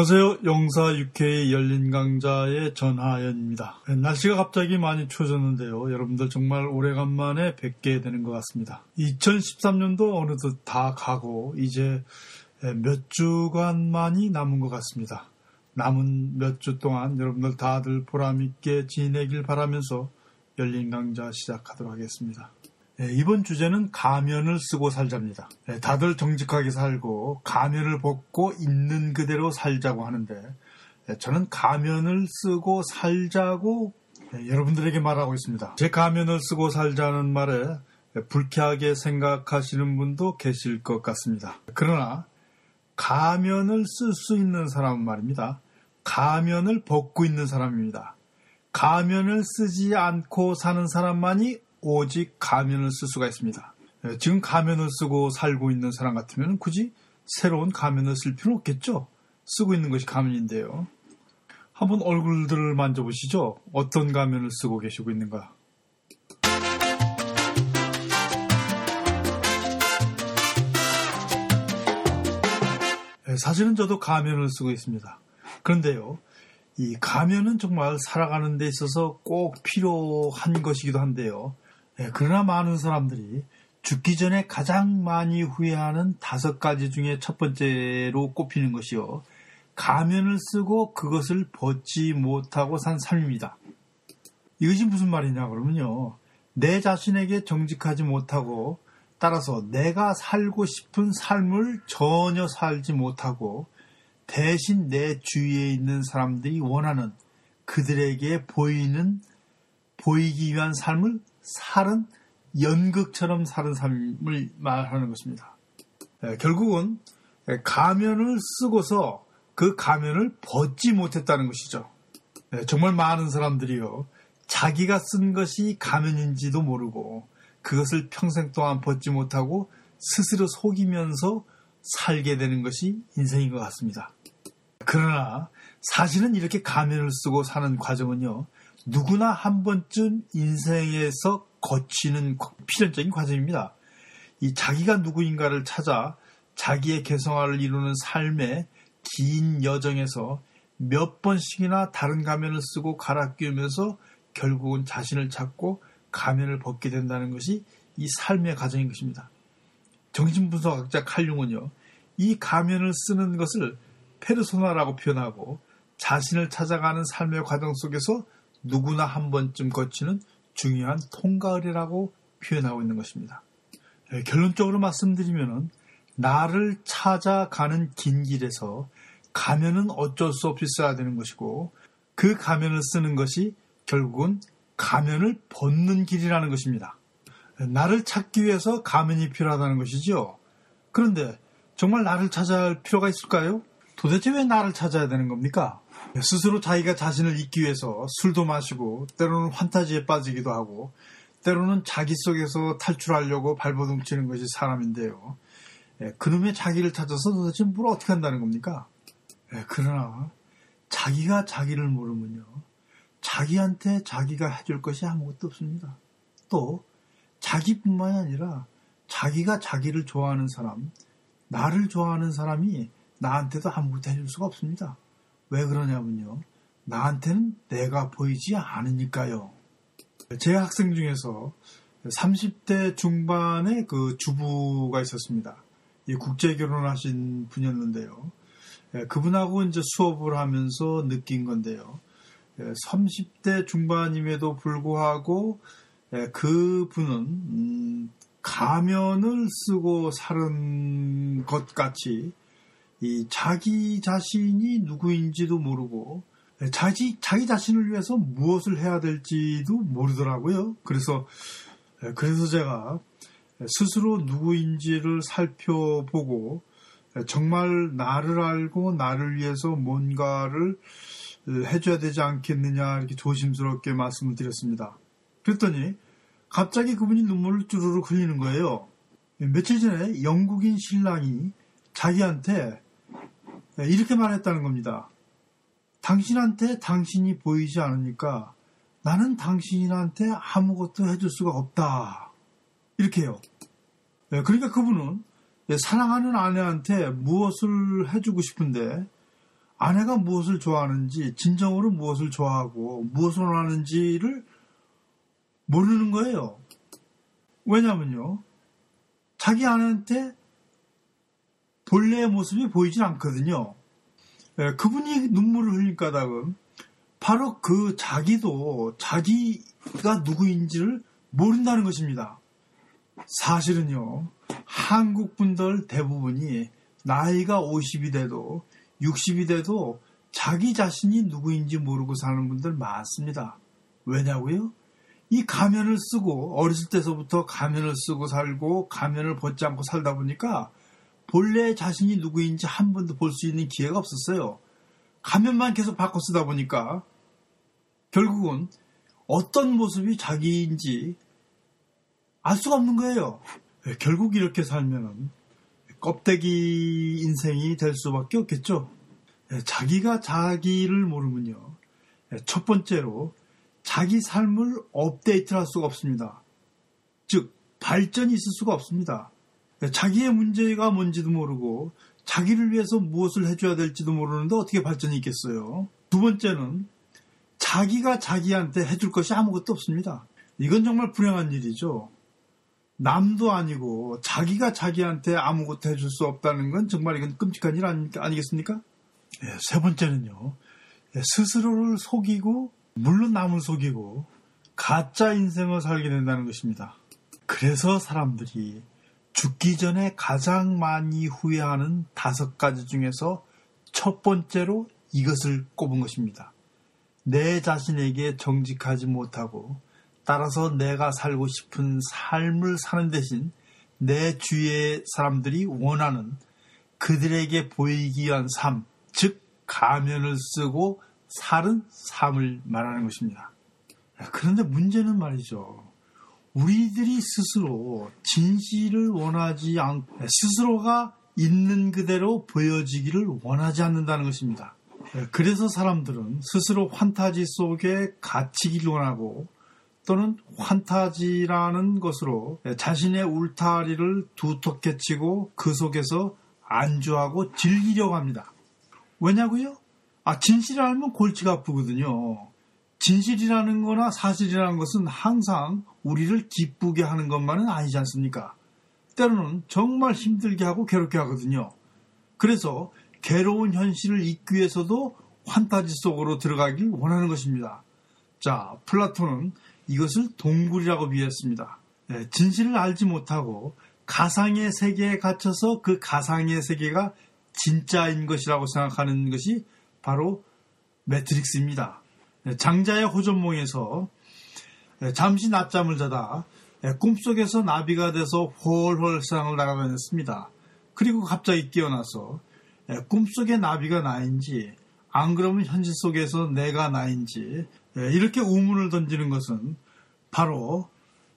안녕하세요. 영사 UK 열린 강자의 전하연입니다. 날씨가 갑자기 많이 추워졌는데요. 여러분들 정말 오래간만에 뵙게 되는 것 같습니다. 2013년도 어느덧 다 가고 이제 몇 주간만이 남은 것 같습니다. 남은 몇 주 동안 여러분들 다들 보람있게 지내길 바라면서 열린 강좌 시작하도록 하겠습니다. 네, 이번 주제는 가면을 쓰고 살자입니다. 네, 다들 정직하게 살고 가면을 벗고 있는 그대로 살자고 하는데 네, 저는 가면을 쓰고 살자고 여러분들에게 말하고 있습니다. 제 가면을 쓰고 살자는 말에 불쾌하게 생각하시는 분도 계실 것 같습니다. 그러나 가면을 쓸 수 있는 사람은 말입니다. 가면을 벗고 있는 사람입니다. 가면을 쓰지 않고 사는 사람만이 오직 가면을 쓸 수가 있습니다. 예, 지금 가면을 쓰고 살고 있는 사람 같으면 굳이 새로운 가면을 쓸 필요 없겠죠? 쓰고 있는 것이 가면인데요. 한번 얼굴들을 만져보시죠. 어떤 가면을 쓰고 계시고 있는가? 예, 사실은 저도 가면을 쓰고 있습니다. 그런데요, 이 가면은 정말 살아가는 데 있어서 꼭 필요한 것이기도 한데요. 네, 그러나 많은 사람들이 죽기 전에 가장 많이 후회하는 다섯 가지 중에 첫 번째로 꼽히는 것이요. 가면을 쓰고 그것을 벗지 못하고 산 삶입니다. 이것이 무슨 말이냐 그러면요. 내 자신에게 정직하지 못하고 따라서 내가 살고 싶은 삶을 전혀 살지 못하고 대신 내 주위에 있는 사람들이 원하는 그들에게 보이는 보이기 위한 삶을 살은 연극처럼 사는 삶을 말하는 것입니다. 네, 결국은 가면을 쓰고서 그 가면을 벗지 못했다는 것이죠. 네, 정말 많은 사람들이요. 자기가 쓴 것이 가면인지도 모르고 그것을 평생 동안 벗지 못하고 스스로 속이면서 살게 되는 것이 인생인 것 같습니다. 그러나 사실은 이렇게 가면을 쓰고 사는 과정은요. 누구나 한 번쯤 인생에서 거치는 필연적인 과정입니다. 이 자기가 누구인가를 찾아 자기의 개성화를 이루는 삶의 긴 여정에서 몇 번씩이나 다른 가면을 쓰고 갈아 끼우면서 결국은 자신을 찾고 가면을 벗게 된다는 것이 이 삶의 과정인 것입니다. 정신분석학자 칼융은요, 이 가면을 쓰는 것을 페르소나라고 표현하고 자신을 찾아가는 삶의 과정 속에서 누구나 한 번쯤 거치는 중요한 통과을이라고 표현하고 있는 것입니다. 예, 결론적으로 말씀드리면 나를 찾아가는 긴 길에서 가면은 어쩔 수 없이 써야 되는 것이고 그 가면을 쓰는 것이 결국은 가면을 벗는 길이라는 것입니다. 예, 나를 찾기 위해서 가면이 필요하다는 것이죠. 그런데 정말 나를 찾아야 할 필요가 있을까요? 도대체 왜 나를 찾아야 되는 겁니까? 스스로 자기가 자신을 잊기 위해서 술도 마시고 때로는 환타지에 빠지기도 하고 때로는 자기 속에서 탈출하려고 발버둥 치는 것이 사람인데요. 예, 그놈의 자기를 찾아서 도대체 뭘 어떻게 한다는 겁니까? 예, 그러나 자기가 자기를 모르면요. 자기한테 자기가 해줄 것이 아무것도 없습니다. 또 자기뿐만이 아니라 자기가 자기를 좋아하는 사람, 나를 좋아하는 사람이 나한테도 아무것도 해줄 수가 없습니다. 왜 그러냐면요. 나한테는 내가 보이지 않으니까요. 제 학생 중에서 30대 중반의 그 주부가 있었습니다. 이 국제 결혼하신 분이었는데요. 예, 그분하고 이제 수업을 하면서 느낀 건데요. 30대 예, 중반임에도 불구하고 예, 그분은 음, 가면을 쓰고 사는 것 같이 이 자기 자신이 누구인지도 모르고 자기 자기 자신을 위해서 무엇을 해야 될지도 모르더라고요. 그래서 그래서 제가 스스로 누구인지를 살펴보고 정말 나를 알고 나를 위해서 뭔가를 해줘야 되지 않겠느냐 이렇게 조심스럽게 말씀을 드렸습니다. 그랬더니 갑자기 그분이 눈물을 쭈르륵 흘리는 거예요. 며칠 전에 영국인 신랑이 자기한테 예, 이렇게 말했다는 겁니다. 당신한테 당신이 보이지 않으니까 나는 당신한테 아무것도 해줄 수가 없다. 이렇게요. 예, 그러니까 그분은 사랑하는 아내한테 무엇을 해주고 싶은데 아내가 무엇을 좋아하는지 진정으로 무엇을 좋아하고 무엇을 원하는지를 모르는 거예요. 왜냐면요. 자기 아내한테 본래의 모습이 보이질 않거든요. 예, 그분이 눈물을 흘릴 까닭은 바로 그 자기도 자기가 누구인지를 모른다는 것입니다. 사실은요, 한국 분들 대부분이 나이가 50이 돼도 60이 돼도 자기 자신이 누구인지 모르고 사는 분들 많습니다. 왜냐고요? 이 가면을 쓰고 어렸을 때서부터 가면을 쓰고 살고 가면을 벗지 않고 살다 보니까 본래 자신이 누구인지 한 번도 볼 수 있는 기회가 없었어요. 가면만 계속 바꿔 쓰다 보니까 결국은 어떤 모습이 자기인지 알 수가 없는 거예요. 결국 이렇게 살면 껍데기 인생이 될 수밖에 없겠죠. 자기가 자기를 모르면요. 첫 번째로 자기 삶을 업데이트 할 수가 없습니다. 즉, 발전이 있을 수가 없습니다. 자기의 문제가 뭔지도 모르고 자기를 위해서 무엇을 해줘야 될지도 모르는데 어떻게 발전이 있겠어요? 두 번째는 자기가 자기한테 해줄 것이 아무것도 없습니다. 이건 정말 불행한 일이죠. 남도 아니고 자기가 자기한테 아무것도 해줄 수 없다는 건 정말 이건 끔찍한 일 아니, 겠습니까 네, 세 번째는요. 네, 스스로를 속이고 물론 남을 속이고 가짜 인생을 살게 된다는 것입니다. 그래서 사람들이 죽기 전에 가장 많이 후회하는 다섯 가지 중에서 첫 번째로 이것을 꼽은 것입니다. 내 자신에게 정직하지 못하고 따라서 내가 살고 싶은 삶을 사는 대신 내 주위의 사람들이 원하는 그들에게 보이기 위한 삶, 즉 가면을 쓰고 살은 삶을 말하는 것입니다. 그런데 문제는 말이죠. 우리들이 스스로 진실을 원하지 않고 스스로가 있는 그대로 보여지기를 원하지 않는다는 것입니다. 그래서 사람들은 스스로 환타지 속에 갇히기를 원하고 또는 환타지라는 것으로 자신의 울타리를 두텁게 치고 그 속에서 안주하고 즐기려고 합니다. 왜냐고요? 아, 진실을 알면 골치가 아프거든요. 진실이라는 거나 사실이라는 것은 항상 우리를 기쁘게 하는 것만은 아니지 않습니까? 때로는 정말 힘들게 하고 괴롭게 하거든요. 그래서 괴로운 현실을 잊기 위해서도 환타지 속으로 들어가길 원하는 것입니다. 자, 플라톤은 이것을 동굴이라고 비했습니다. 네, 진실을 알지 못하고 가상의 세계에 갇혀서 그 가상의 세계가 진짜인 것이라고 생각하는 것이 바로 매트릭스입니다. 네, 장자의 호전몽에서 네, 잠시 낮잠을 자다 꿈속에서 나비가 돼서 홀홀 세상을 나가다녔습니다. 그리고 갑자기 깨어나서 꿈속의 나비가 나인지 안 그러면 현실 속에서 내가 나인지 예, 이렇게 우문을 던지는 것은 바로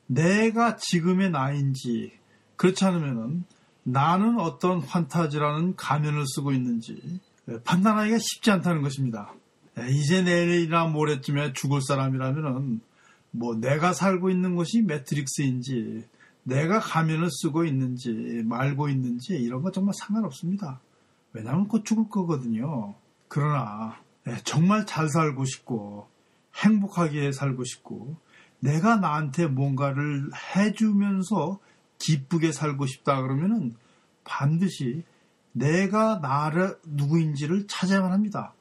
내가 지금의 나인지 그렇지 않으면 나는 어떤 환타지라는 가면을 쓰고 있는지 예, 판단하기가 쉽지 않다는 것입니다. 예, 이제 내일이나 모레쯤에 죽을 사람이라면 뭐 내가 살고 있는 것이 매트릭스인지 내가 가면을 쓰고 있는지 말고 있는지 이런 거 정말 상관없습니다. 왜냐하면 곧 죽을 거거든요. 그러나 정말 잘 살고 싶고 행복하게 살고 싶고 내가 나한테 뭔가를 해주면서 기쁘게 살고 싶다 그러면은 반드시 내가 나를 누구인지를 찾아야만 합니다.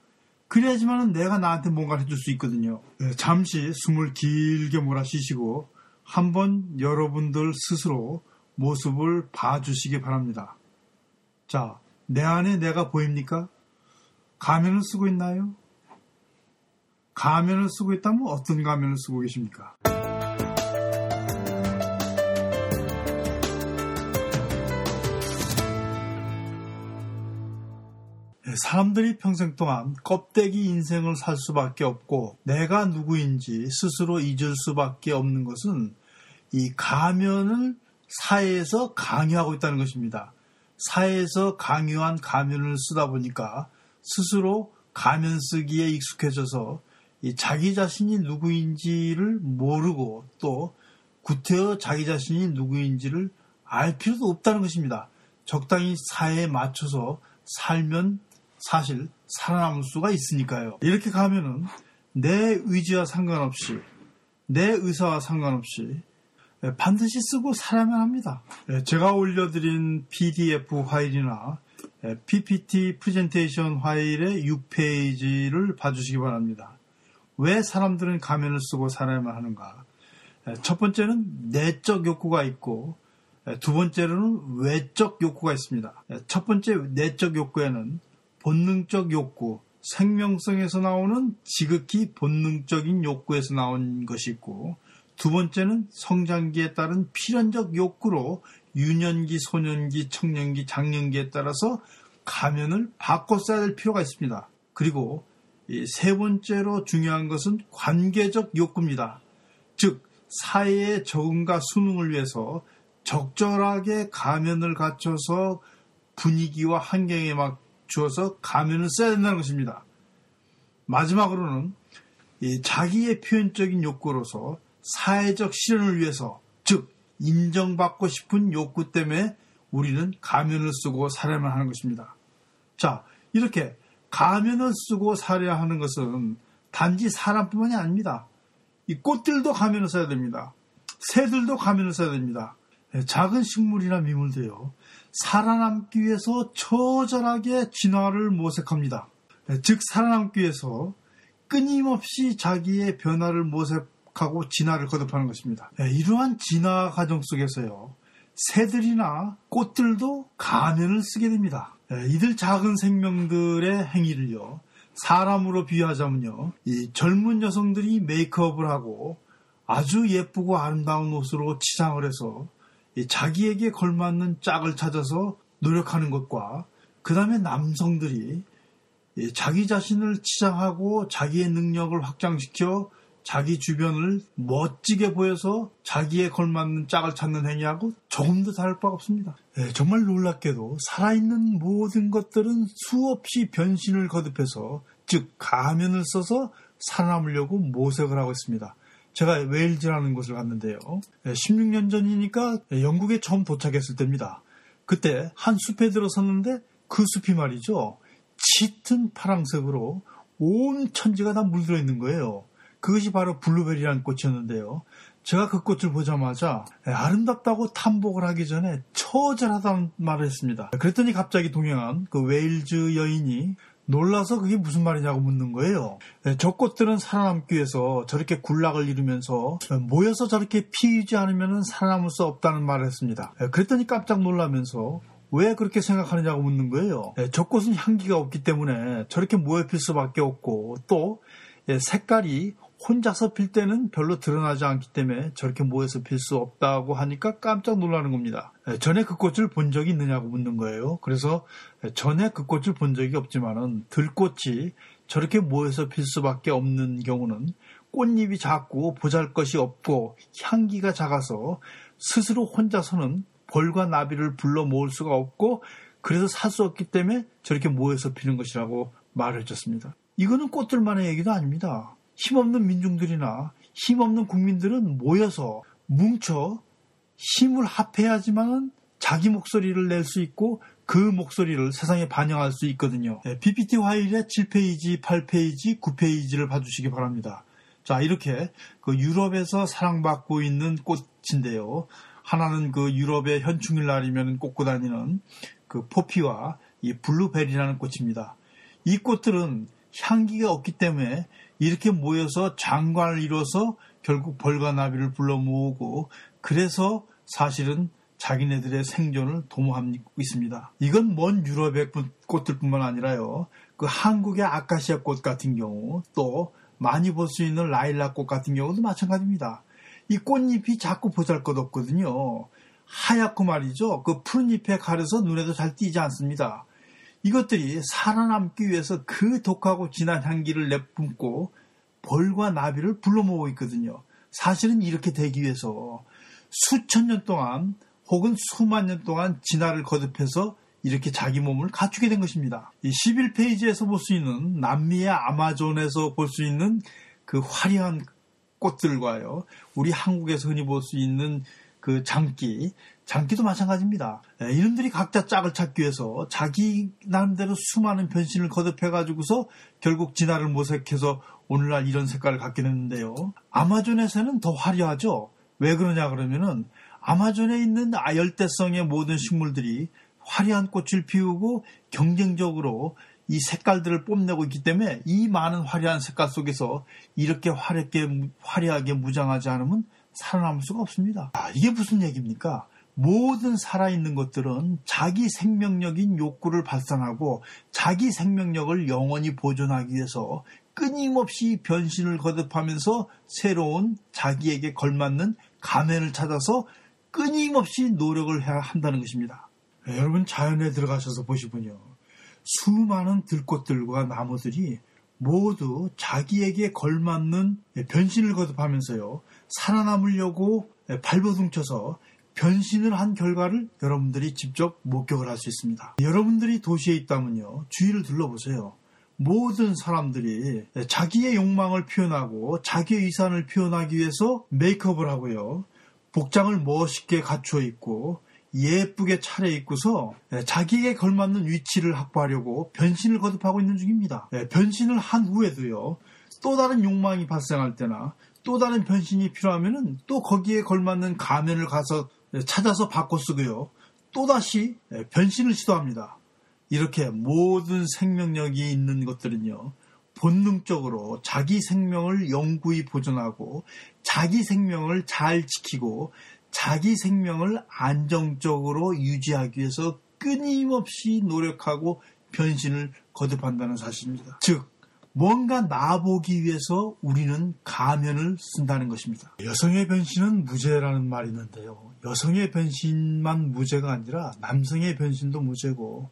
그래야지만 내가 나한테 뭔가를 해줄 수 있거든요. 네, 잠시 숨을 길게 몰아쉬시고 한번 여러분들 스스로 모습을 봐주시기 바랍니다. 자, 내 안에 내가 보입니까? 가면을 쓰고 있나요? 가면을 쓰고 있다면 어떤 가면을 쓰고 계십니까? 사람들이 평생 동안 껍데기 인생을 살 수밖에 없고 내가 누구인지 스스로 잊을 수밖에 없는 것은 이 가면을 사회에서 강요하고 있다는 것입니다. 사회에서 강요한 가면을 쓰다 보니까 스스로 가면 쓰기에 익숙해져서 자기 자신이 누구인지를 모르고 또 구태여 자기 자신이 누구인지를 알 필요도 없다는 것입니다. 적당히 사회에 맞춰서 살면 사실 살아남을 수가 있으니까요. 이렇게 가면은 내 의지와 상관없이 내 의사와 상관없이 반드시 쓰고 살아야만 합니다. 제가 올려드린 PDF 파일이나 PPT 프레젠테이션 파일의 6페이지를 봐주시기 바랍니다. 왜 사람들은 가면을 쓰고 살아야만 하는가? 첫 번째는 내적 욕구가 있고 두 번째로는 외적 욕구가 있습니다. 첫 번째 내적 욕구에는 본능적 욕구, 생명성에서 나오는 지극히 본능적인 욕구에서 나온 것이 있고 두 번째는 성장기에 따른 필연적 욕구로 유년기, 소년기, 청년기, 장년기에 따라서 가면을 바꿔 써야 될 필요가 있습니다. 그리고 세 번째로 중요한 것은 관계적 욕구입니다. 즉 사회의 적응과 수능을 위해서 적절하게 가면을 갖춰서 분위기와 환경에 맞 추어서 가면을 써야 된다는 것입니다. 마지막으로는 자기의 표현적인 욕구로서 사회적 실현을 위해서 즉 인정받고 싶은 욕구 때문에 우리는 가면을 쓰고 살아야만 하는 것입니다. 자 이렇게 가면을 쓰고 살아야 하는 것은 단지 사람뿐만이 아닙니다. 이 꽃들도 가면을 써야 됩니다. 새들도 가면을 써야 됩니다. 예, 작은 식물이나 미물도요. 살아남기 위해서 처절하게 진화를 모색합니다. 예, 즉 살아남기 위해서 끊임없이 자기의 변화를 모색하고 진화를 거듭하는 것입니다. 예, 이러한 진화 과정 속에서요. 새들이나 꽃들도 가면을 쓰게 됩니다. 이들 작은 생명들의 행위를요. 사람으로 비유하자면요. 이 젊은 여성들이 메이크업을 하고 아주 예쁘고 아름다운 옷으로 치장을 해서 자기에게 걸맞는 짝을 찾아서 노력하는 것과 그 다음에 남성들이 자기 자신을 치장하고 자기의 능력을 확장시켜 자기 주변을 멋지게 보여서 자기에 걸맞는 짝을 찾는 행위하고 조금도 다를 바가 없습니다. 네, 정말 놀랍게도 살아있는 모든 것들은 수없이 변신을 거듭해서 즉 가면을 써서 살아남으려고 모색을 하고 있습니다. 제가 웨일즈라는 곳을 갔는데요. 16년 전이니까 영국에 처음 도착했을 때입니다. 그때 한 숲에 들어섰는데 그 숲이 말이죠. 짙은 파랑색으로 온 천지가 다 물들어 있는 거예요. 그것이 바로 bluebell이라는 꽃이었는데요. 제가 그 꽃을 보자마자 아름답다고 탄복을 하기 전에 처절하다는 말을 했습니다. 그랬더니 갑자기 동행한 그 웨일즈 여인이 놀라서 그게 무슨 말이냐고 묻는 거예요. 저 꽃들은 살아남기 위해서 저렇게 군락을 이루면서 모여서 저렇게 피우지 않으면 살아남을 수 없다는 말을 했습니다. 그랬더니 깜짝 놀라면서 왜 그렇게 생각하느냐고 묻는 거예요. 저 꽃은 향기가 없기 때문에 저렇게 모여 필 수밖에 없고 또 색깔이 혼자서 필 때는 별로 드러나지 않기 때문에 저렇게 모여서 필수 없다고 하니까 깜짝 놀라는 겁니다. 전에 그 꽃을 본 적이 있느냐고 묻는 거예요. 그래서 전에 그 꽃을 본 적이 없지만은 들꽃이 저렇게 모여서 필 수밖에 없는 경우는 꽃잎이 작고 보잘 것이 없고 향기가 작아서 스스로 혼자서는 벌과 나비를 불러 모을 수가 없고 그래서 살 수 없기 때문에 저렇게 모여서 피는 것이라고 말을 해줬습니다. 이거는 꽃들만의 얘기도 아닙니다. 힘없는 민중들이나 힘없는 국민들은 모여서 뭉쳐 힘을 합해야지만 자기 목소리를 낼 수 있고 그 목소리를 세상에 반영할 수 있거든요. 네, PPT 화일의 7페이지, 8페이지, 9페이지를 봐주시기 바랍니다. 자, 이렇게 그 유럽에서 사랑받고 있는 꽃인데요. 하나는 그 유럽의 현충일 날이면 꽂고 다니는 그 포피와 이 블루베리라는 꽃입니다. 이 꽃들은 향기가 없기 때문에 이렇게 모여서 장관을 이뤄서 결국 벌과 나비를 불러 모으고 그래서 사실은 자기네들의 생존을 도모하고 있습니다. 이건 먼 유럽의 꽃들뿐만 아니라요. 그 한국의 아카시아 꽃 같은 경우 또 많이 볼 수 있는 라일락 꽃 같은 경우도 마찬가지입니다. 이 꽃잎이 자꾸 보잘것없거든요. 하얗고 말이죠. 그 푸른 잎에 가려서 눈에도 잘 띄지 않습니다. 이것들이 살아남기 위해서 그 독하고 진한 향기를 내뿜고 벌과 나비를 불러 모으고 있거든요. 사실은 이렇게 되기 위해서 수천 년 동안 혹은 수만 년 동안 진화를 거듭해서 이렇게 자기 몸을 갖추게 된 것입니다. 이 11페이지에서 볼 수 있는 남미의 아마존에서 볼 수 있는 그 화려한 꽃들과요. 우리 한국에서 흔히 볼 수 있는 그 장기, 장기도 마찬가지입니다. 예, 이놈들이 각자 짝을 찾기 위해서 자기 나름대로 수많은 변신을 거듭해가지고서 결국 진화를 모색해서 오늘날 이런 색깔을 갖게 됐는데요. 아마존에서는 더 화려하죠. 왜 그러냐 그러면은 아마존에 있는 아열대성의 모든 식물들이 화려한 꽃을 피우고 경쟁적으로 이 색깔들을 뽐내고 있기 때문에 이 많은 화려한 색깔 속에서 이렇게 화렵게, 화려하게 무장하지 않으면 살아남을 수가 없습니다. 아, 이게 무슨 얘기입니까? 모든 살아있는 것들은 자기 생명력인 욕구를 발산하고 자기 생명력을 영원히 보존하기 위해서 끊임없이 변신을 거듭하면서 새로운 자기에게 걸맞는 가면을 찾아서 끊임없이 노력을 해야 한다는 것입니다. 네, 여러분 자연에 들어가셔서 보시군요. 수많은 들꽃들과 나무들이 모두 자기에게 걸맞는 변신을 거듭하면서요. 살아남으려고 발버둥 쳐서 변신을 한 결과를 여러분들이 직접 목격을 할 수 있습니다. 여러분들이 도시에 있다면요. 주위를 둘러보세요. 모든 사람들이 자기의 욕망을 표현하고 자기의 위산을 표현하기 위해서 메이크업을 하고요. 복장을 멋있게 갖추어 입고 예쁘게 차려입고서 자기에게 걸맞는 위치를 확보하려고 변신을 거듭하고 있는 중입니다. 변신을 한 후에도요. 또 다른 욕망이 발생할 때나 또 다른 변신이 필요하면은 또 거기에 걸맞는 가면을 가서 찾아서 바꿔 쓰고요. 또다시 변신을 시도합니다. 이렇게 모든 생명력이 있는 것들은요. 본능적으로 자기 생명을 영구히 보존하고 자기 생명을 잘 지키고 자기 생명을 안정적으로 유지하기 위해서 끊임없이 노력하고 변신을 거듭한다는 사실입니다. 즉, 뭔가 나보기 위해서 우리는 가면을 쓴다는 것입니다. 여성의 변신은 무죄라는 말이 있는데요. 여성의 변신만 무죄가 아니라 남성의 변신도 무죄고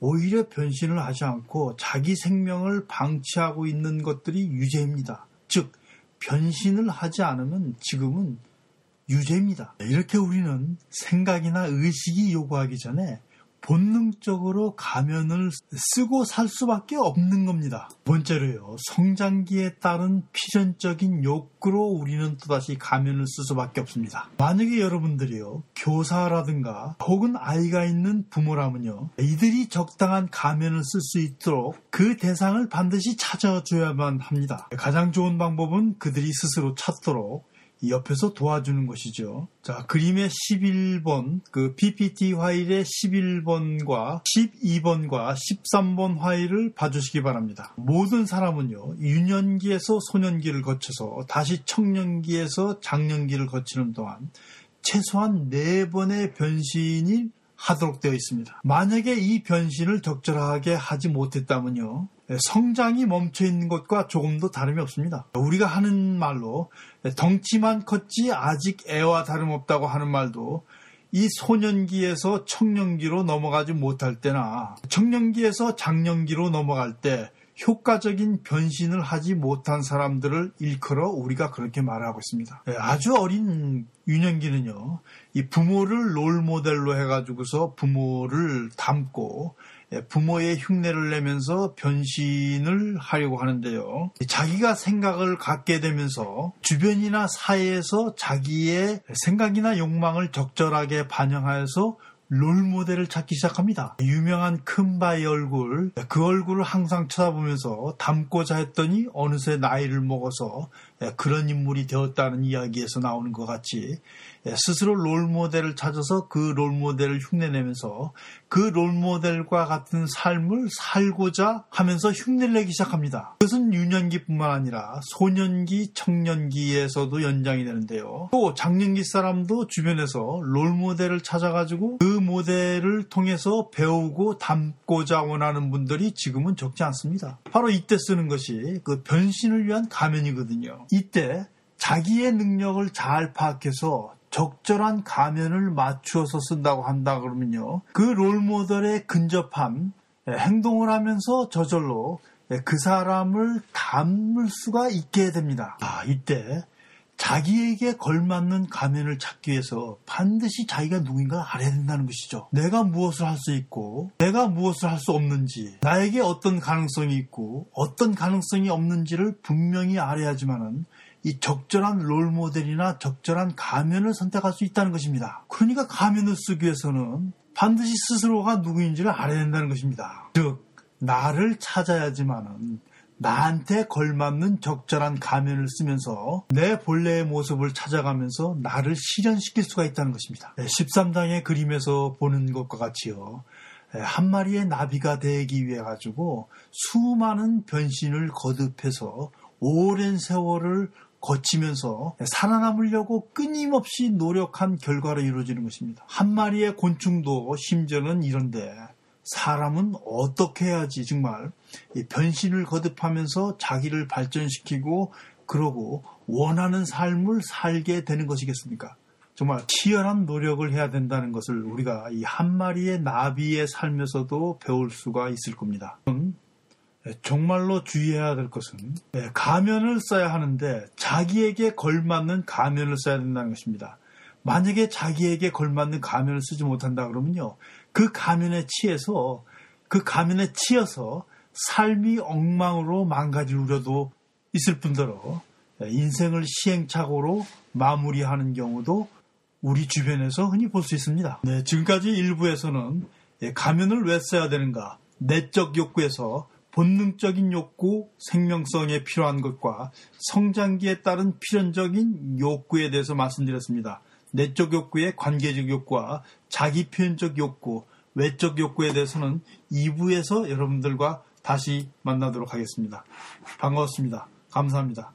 오히려 변신을 하지 않고 자기 생명을 방치하고 있는 것들이 유죄입니다. 즉, 변신을 하지 않으면 지금은 유죄입니다. 이렇게 우리는 생각이나 의식이 요구하기 전에 본능적으로 가면을 쓰고 살 수밖에 없는 겁니다. 번째로요, 성장기에 따른 필연적인 욕구로 우리는 또다시 가면을 쓸 수밖에 없습니다. 만약에 여러분들이요, 교사라든가 혹은 아이가 있는 부모라면요, 이들이 적당한 가면을 쓸 수 있도록 그 대상을 반드시 찾아줘야만 합니다. 가장 좋은 방법은 그들이 스스로 찾도록 옆에서 도와주는 것이죠. 자, 그림의 11번, 그 PPT 화일의 11번과 12번과 13번 화일을 봐주시기 바랍니다. 모든 사람은요, 유년기에서 소년기를 거쳐서 다시 청년기에서 장년기를 거치는 동안 최소한 4번의 변신이 하도록 되어 있습니다. 만약에 이 변신을 적절하게 하지 못했다면요, 예, 성장이 멈춰 있는 것과 조금도 다름이 없습니다. 우리가 하는 말로 덩치만 컸지 아직 애와 다름없다고 하는 말도 이 소년기에서 청년기로 넘어가지 못할 때나 청년기에서 장년기로 넘어갈 때 효과적인 변신을 하지 못한 사람들을 일컬어 우리가 그렇게 말하고 있습니다. 예, 아주 어린 유년기는요, 이 부모를 롤 모델로 해가지고서 부모를 닮고 예, 부모의 흉내를 내면서 변신을 하려고 하는데요. 자기가 생각을 갖게 되면서 주변이나 사회에서 자기의 생각이나 욕망을 적절하게 반영하여서 롤 모델을 찾기 시작합니다. 유명한 큰 바의 얼굴, 그 얼굴을 항상 쳐다보면서 닮고자 했더니 어느새 나이를 먹어서 그런 인물이 되었다는 이야기에서 나오는 것 같이 스스로 롤 모델을 찾아서 그 롤 모델을 흉내내면서 그 롤 모델과 같은 삶을 살고자 하면서 흉내를 내기 시작합니다. 그것은 유년기뿐만 아니라 소년기, 청년기에서도 연장이 되는데요. 또 장년기 사람도 주변에서 롤 모델을 찾아가지고 그 모델을 통해서 배우고 닮고자 원하는 분들이 지금은 적지 않습니다. 바로 이때 쓰는 것이 그 변신을 위한 가면이거든요. 이때 자기의 능력을 잘 파악해서 적절한 가면을 맞추어서 쓴다고 한다 그러면요. 그 롤모델에 근접한 행동을 하면서 저절로 그 사람을 담을 수가 있게 됩니다. 아, 이때 자기에게 걸맞는 가면을 찾기 위해서 반드시 자기가 누구인가 알아야 된다는 것이죠. 내가 무엇을 할 수 있고, 내가 무엇을 할 수 없는지, 나에게 어떤 가능성이 있고, 어떤 가능성이 없는지를 분명히 알아야지만은 이 적절한 롤 모델이나 적절한 가면을 선택할 수 있다는 것입니다. 그러니까 가면을 쓰기 위해서는 반드시 스스로가 누구인지를 알아야 된다는 것입니다. 즉, 나를 찾아야지만은 나한테 걸맞는 적절한 가면을 쓰면서 내 본래의 모습을 찾아가면서 나를 실현시킬 수가 있다는 것입니다. 13장의 그림에서 보는 것과 같이요. 한 마리의 나비가 되기 위해 가지고 수많은 변신을 거듭해서 오랜 세월을 거치면서 살아남으려고 끊임없이 노력한 결과로 이루어지는 것입니다. 한 마리의 곤충도 심지어는 이런데 사람은 어떻게 해야지 정말 변신을 거듭하면서 자기를 발전시키고 그러고 원하는 삶을 살게 되는 것이겠습니까? 정말 치열한 노력을 해야 된다는 것을 우리가 이 한 마리의 나비의 삶에서도 배울 수가 있을 겁니다. 정말로 주의해야 될 것은 가면을 써야 하는데 자기에게 걸맞는 가면을 써야 된다는 것입니다. 만약에 자기에게 걸맞는 가면을 쓰지 못한다 그러면요. 그 가면에 치여서 그 가면에 치여서 삶이 엉망으로 망가질 우려도 있을 뿐더러 인생을 시행착오로 마무리하는 경우도 우리 주변에서 흔히 볼 수 있습니다. 네, 지금까지 일부에서는 가면을 왜 써야 되는가, 내적 욕구에서 본능적인 욕구, 생명성에 필요한 것과 성장기에 따른 필연적인 욕구에 대해서 말씀드렸습니다. 내적 욕구의 관계적 욕구와 자기 표현적 욕구, 외적 욕구에 대해서는 2부에서 여러분들과 다시 만나도록 하겠습니다. 반가웠습니다. 감사합니다.